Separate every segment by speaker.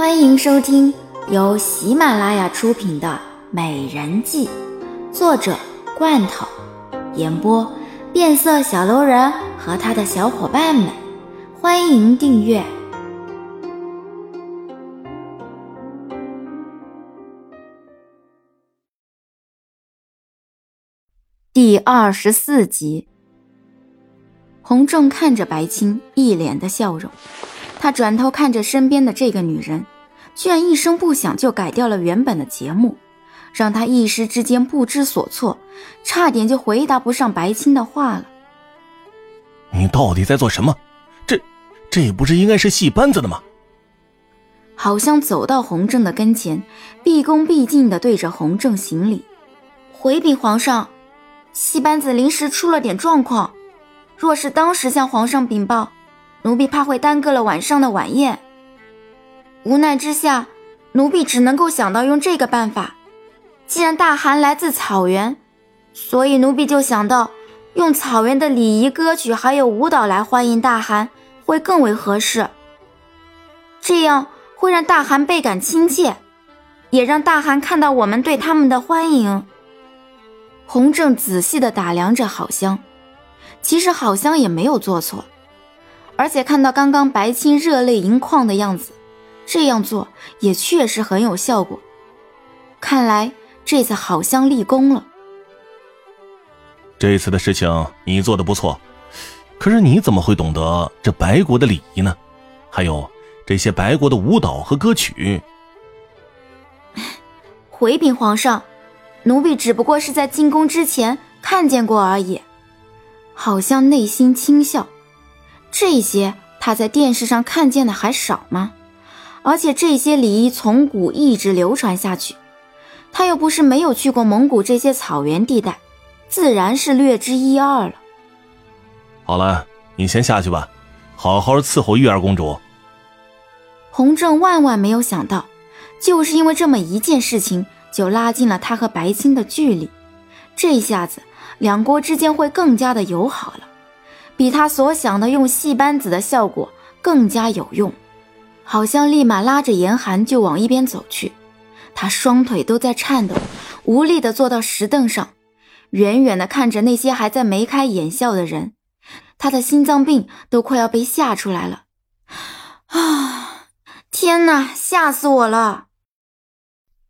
Speaker 1: 欢迎收听由喜马拉雅出品的《美人计》，作者罐头，演播变色小楼人和他的小伙伴们。欢迎订阅第二十四集。洪正看着白青，一脸的笑容。他转头看着身边的这个女人，居然一声不响就改掉了原本的节目，让他一时之间不知所措，差点就回答不上白青的话了。
Speaker 2: 你到底在做什么？这，这不是应该是戏班子的吗？
Speaker 1: 好像走到洪正的跟前，毕恭毕敬地对着洪正行礼，回禀皇上，戏班子临时出了点状况，若是当时向皇上禀报。奴婢怕会耽搁了晚上的晚宴，无奈之下，奴婢只能够想到用这个办法。既然大汗来自草原，所以奴婢就想到用草原的礼仪歌曲还有舞蹈来欢迎大汗，会更为合适。这样会让大汗倍感亲切，也让大汗看到我们对他们的欢迎。洪正仔细地打量着好香，其实好香也没有做错。而且看到刚刚白青热泪盈眶的样子，这样做也确实很有效果。看来这次好像立功了。
Speaker 2: 这次的事情你做的不错，可是你怎么会懂得这白国的礼仪呢？还有这些白国的舞蹈和歌曲？
Speaker 1: 回禀皇上，奴婢只不过是在进宫之前看见过而已。好像内心轻笑。这些他在电视上看见的还少吗？而且这些礼仪从古一直流传下去，他又不是没有去过蒙古这些草原地带，自然是略知一二了。
Speaker 2: 好了，你先下去吧，好好伺候玉儿公主。
Speaker 1: 洪正万万没有想到，就是因为这么一件事情，就拉近了他和白青的距离，这下子两国之间会更加的友好了。比他所想的用戏班子的效果更加有用，好像立马拉着严寒就往一边走去。他双腿都在颤抖，无力地坐到石凳上，远远地看着那些还在眉开眼笑的人，他的心脏病都快要被吓出来了。啊！天哪，吓死我了！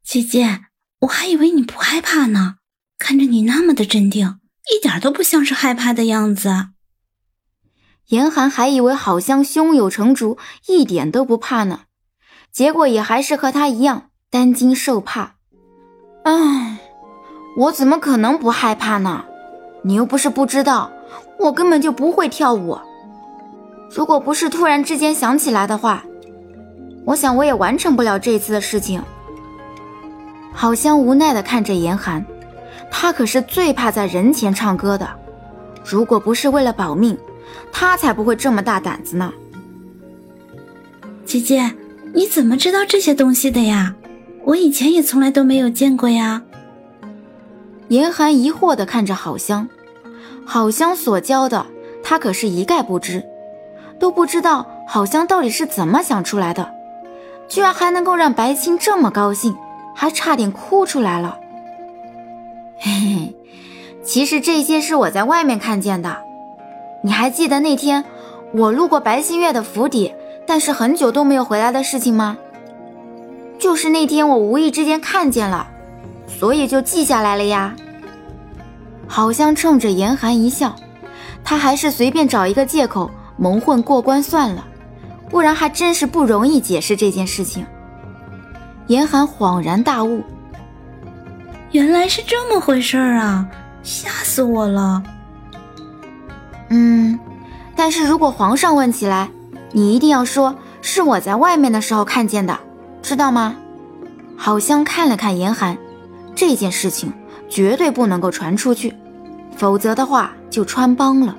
Speaker 3: 姐姐，我还以为你不害怕呢，看着你那么的镇定，一点都不像是害怕的样子。
Speaker 1: 严寒还以为好像胸有成竹，一点都不怕呢，结果也还是和他一样担惊受怕。唉，我怎么可能不害怕呢？你又不是不知道，我根本就不会跳舞。如果不是突然之间想起来的话，我想我也完成不了这次的事情。好像无奈地看着严寒，他可是最怕在人前唱歌的，如果不是为了保命。他才不会这么大胆子呢！
Speaker 3: 姐姐，你怎么知道这些东西的呀？我以前也从来都没有见过呀。
Speaker 1: 严寒疑惑地看着好香，好香所教的，他可是一概不知，都不知道好香到底是怎么想出来的，居然还能够让白青这么高兴，还差点哭出来了。嘿嘿，其实这些是我在外面看见的。你还记得那天我路过白新月的府邸，但是很久都没有回来的事情吗？就是那天我无意之间看见了，所以就记下来了呀。好像冲着严寒一笑，他还是随便找一个借口蒙混过关算了，不然还真是不容易解释这件事情。严寒恍然大悟，
Speaker 3: 原来是这么回事儿啊，吓死我了。
Speaker 1: 嗯，但是如果皇上问起来，你一定要说是我在外面的时候看见的，知道吗？好像看了看严寒，这件事情绝对不能够传出去，否则的话就穿帮了。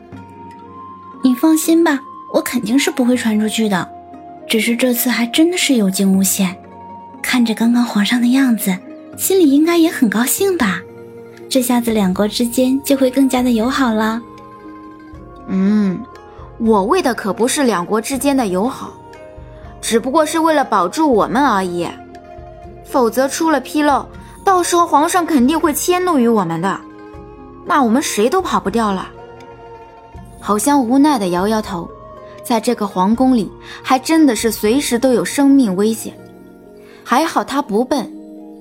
Speaker 3: 你放心吧，我肯定是不会传出去的。只是这次还真的是有惊无险，看着刚刚皇上的样子，心里应该也很高兴吧？这下子两国之间就会更加的友好了。
Speaker 1: 嗯，我为的可不是两国之间的友好，只不过是为了保住我们而已。否则出了纰漏，到时候皇上肯定会迁怒于我们的，那我们谁都跑不掉了。好像无奈的摇摇头，在这个皇宫里，还真的是随时都有生命危险。还好他不笨，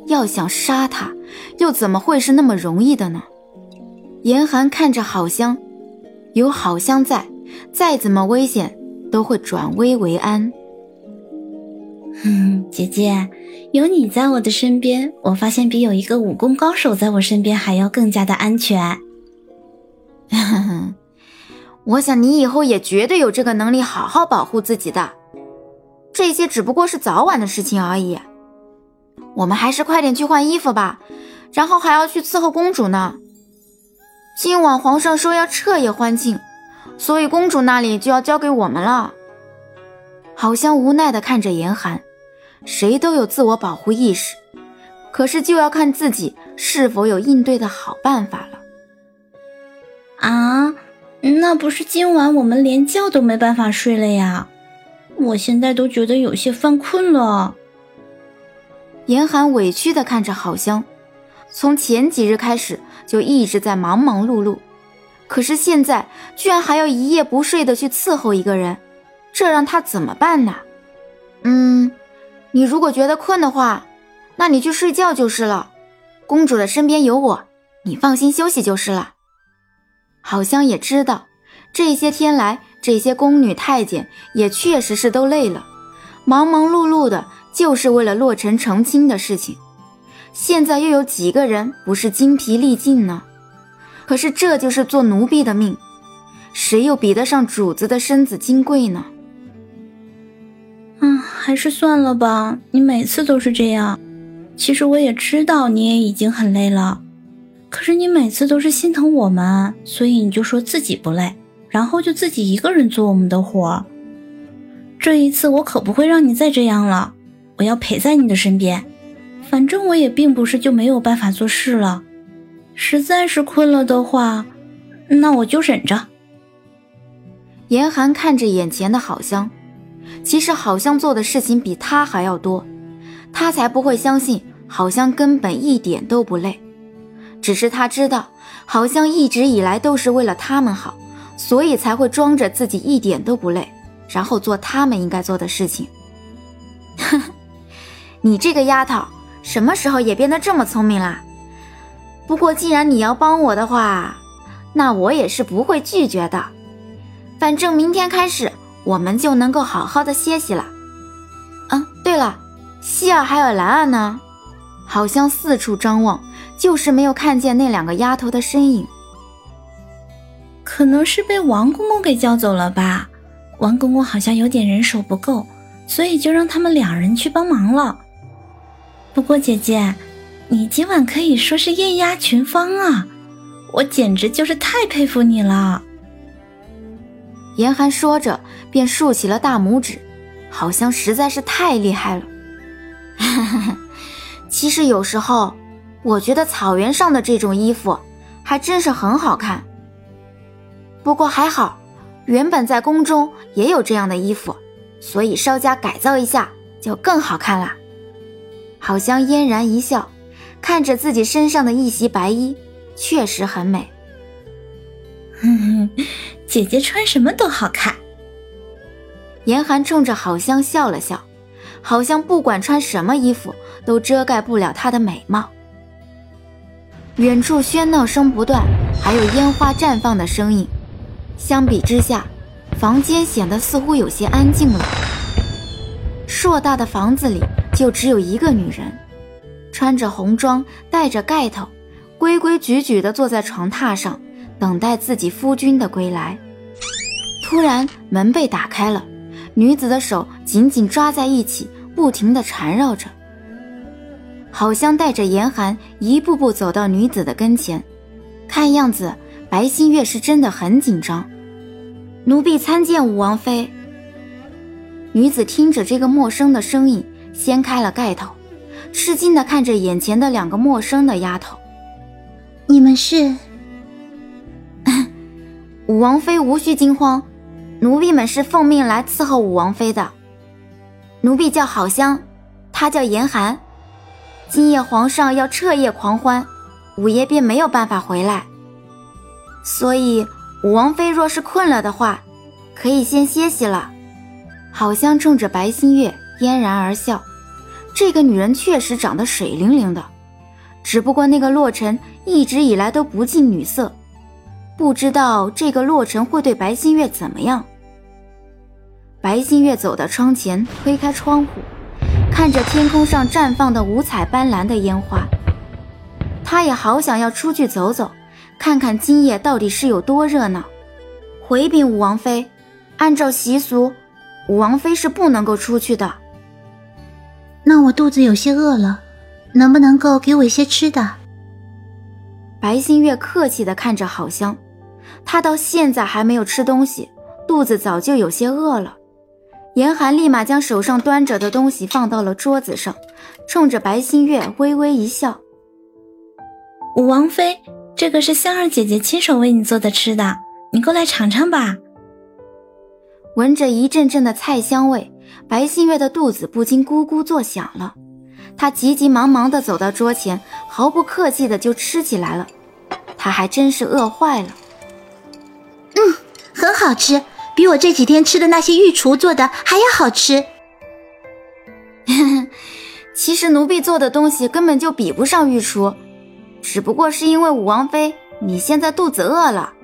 Speaker 1: 要想杀他，又怎么会是那么容易的呢？严寒看着好香，有好香在，再怎么危险都会转危为安。
Speaker 3: 嗯，姐姐。有你在我的身边，我发现比有一个武功高手在我身边还要更加的安全。
Speaker 1: 我想你以后也绝对有这个能力，好好保护自己的。这些只不过是早晚的事情而已。我们还是快点去换衣服吧，然后还要去伺候公主呢。今晚皇上说要彻夜欢庆，所以公主那里就要交给我们了。好像无奈的看着严寒。谁都有自我保护意识，可是就要看自己是否有应对的好办法了。
Speaker 3: 啊，那不是今晚我们连觉都没办法睡了呀！我现在都觉得有些犯困了。
Speaker 1: 严寒委屈地看着好香，从前几日开始就一直在忙忙碌碌，可是现在居然还要一夜不睡的去伺候一个人，这让他怎么办呢？嗯。你如果觉得困的话，那你去睡觉就是了。公主的身边有我，你放心休息就是了。好像也知道，这些天来，这些宫女太监也确实是都累了，忙忙碌碌的，就是为了洛尘成亲的事情。现在又有几个人不是精疲力尽呢？可是这就是做奴婢的命，谁又比得上主子的身子金贵呢？
Speaker 3: 还是算了吧，你每次都是这样。其实我也知道你也已经很累了，可是你每次都是心疼我们，所以你就说自己不累，然后就自己一个人做我们的活。这一次我可不会让你再这样了，我要陪在你的身边。反正我也并不是就没有办法做事了，实在是困了的话，那我就忍着。
Speaker 1: 严寒看着眼前的好香。其实好像做的事情比他还要多，他才不会相信好像根本一点都不累。只是他知道，好像一直以来都是为了他们好，所以才会装着自己一点都不累，然后做他们应该做的事情。哼，你这个丫头，什么时候也变得这么聪明啦？不过既然你要帮我的话，那我也是不会拒绝的。反正明天开始。我们就能够好好的歇息了。嗯，对了，希儿还有兰儿呢？好像四处张望，就是没有看见那两个丫头的身影。
Speaker 3: 可能是被王公公给叫走了吧？王公公好像有点人手不够，所以就让他们两人去帮忙了。不过姐姐，你今晚可以说是艳压群芳啊！我简直就是太佩服你了。
Speaker 1: 严寒说着，便竖起了大拇指，好像实在是太厉害了。其实有时候，我觉得草原上的这种衣服还真是很好看。不过还好，原本在宫中也有这样的衣服，所以稍加改造一下就更好看了。好像嫣然一笑，看着自己身上的一袭白衣，确实很美。
Speaker 3: 姐姐穿什么都好看。
Speaker 1: 严寒冲着好香笑了笑，好像不管穿什么衣服都遮盖不了她的美貌。远处喧闹声不断，还有烟花绽放的声音。相比之下，房间显得似乎有些安静了。硕大的房子里就只有一个女人，穿着红装，戴着盖头，规规矩矩地坐在床榻上。等待自己夫君的归来。突然，门被打开了，女子的手紧紧抓在一起，不停地缠绕着。好像带着严寒一步步走到女子的跟前，看样子白新月是真的很紧张。奴婢参见武王妃。女子听着这个陌生的声音，掀开了盖头，吃惊地看着眼前的两个陌生的丫头。
Speaker 3: 你们是？
Speaker 1: 武王妃无需惊慌，奴婢们是奉命来伺候武王妃的。奴婢叫好香，她叫严寒。今夜皇上要彻夜狂欢，五爷便没有办法回来。所以武王妃若是困了的话，可以先歇息了。好香冲着白新月嫣然而笑。这个女人确实长得水灵灵的，只不过那个洛尘一直以来都不近女色，不知道这个洛尘会对白新月怎么样。白新月走到窗前，推开窗户，看着天空上绽放的五彩斑斓的烟花，她也好想要出去走走，看看今夜到底是有多热闹。回禀武王妃，按照习俗，武王妃是不能够出去的。
Speaker 3: 那我肚子有些饿了，能不能够给我一些吃的？
Speaker 1: 白新月客气地看着好香，她到现在还没有吃东西，肚子早就有些饿了。严寒立马将手上端着的东西放到了桌子上，冲着白新月微微一笑：“
Speaker 3: 武王妃，这个是香儿姐姐亲手为你做的吃的，你过来尝尝吧。”
Speaker 1: 闻着一阵阵的菜香味。白新月的肚子不禁咕咕作响了，她急急忙忙地走到桌前，毫不客气地就吃起来了。她还真是饿坏了。
Speaker 3: 嗯，很好吃，比我这几天吃的那些御厨做的还要好吃。
Speaker 1: 其实奴婢做的东西根本就比不上御厨，只不过是因为五王妃你现在肚子饿了，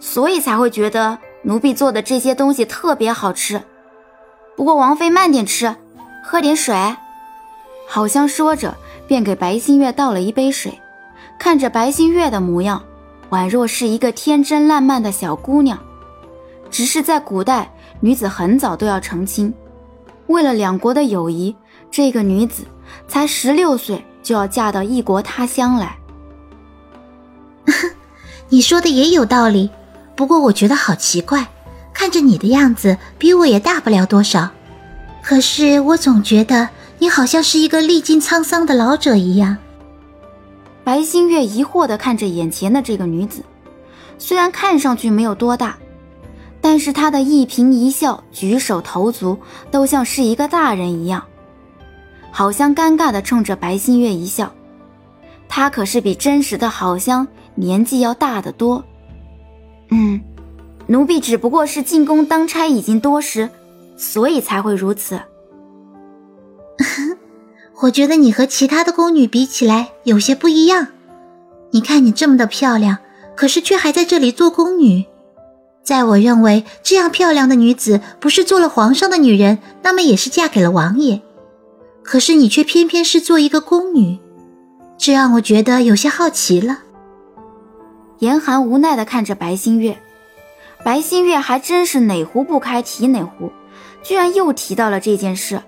Speaker 1: 所以才会觉得奴婢做的这些东西特别好吃。不过王妃慢点吃，喝点水。好像说着，便给白新月倒了一杯水。看着白新月的模样，宛若是一个天真烂漫的小姑娘。只是在古代，女子很早都要成亲。为了两国的友谊，这个女子才十六岁就要嫁到异国他乡来。
Speaker 3: 你说的也有道理，不过我觉得好奇怪。看着你的样子，比我也大不了多少，可是我总觉得你好像是一个历经沧桑的老者一样。
Speaker 1: 白新月疑惑地看着眼前的这个女子，虽然看上去没有多大，但是她的一颦一笑、举手投足都像是一个大人一样。好像尴尬地冲着白新月一笑，她可是比真实的好香年纪要大得多。嗯。奴婢只不过是进宫当差已经多时，所以才会如此。
Speaker 3: 我觉得你和其他的宫女比起来有些不一样。你看你这么的漂亮，可是却还在这里做宫女。在我认为，这样漂亮的女子，不是做了皇上的女人，那么也是嫁给了王爷。可是你却偏偏是做一个宫女，这让我觉得有些好奇了。
Speaker 1: 严寒无奈地看着白新月。白新月还真是哪壶不开提哪壶，居然又提到了这件事。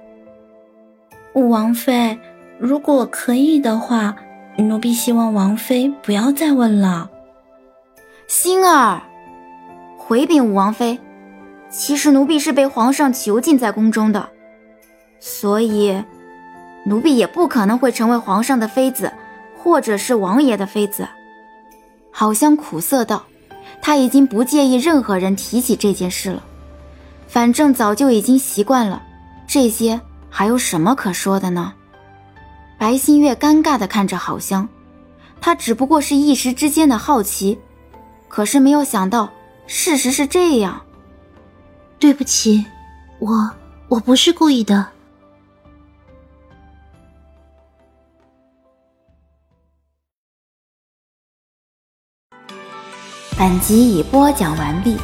Speaker 3: 武王妃，如果可以的话，奴婢希望王妃不要再问了。
Speaker 1: 星儿，回禀武王妃，其实奴婢是被皇上囚禁在宫中的，所以奴婢也不可能会成为皇上的妃子，或者是王爷的妃子。好像苦涩道。他已经不介意任何人提起这件事了，反正早就已经习惯了，这些还有什么可说的呢？白新月尴尬地看着郝香，他只不过是一时之间的好奇，可是没有想到事实是这样。
Speaker 3: 对不起，我我不是故意的。
Speaker 1: 本集已播讲完毕。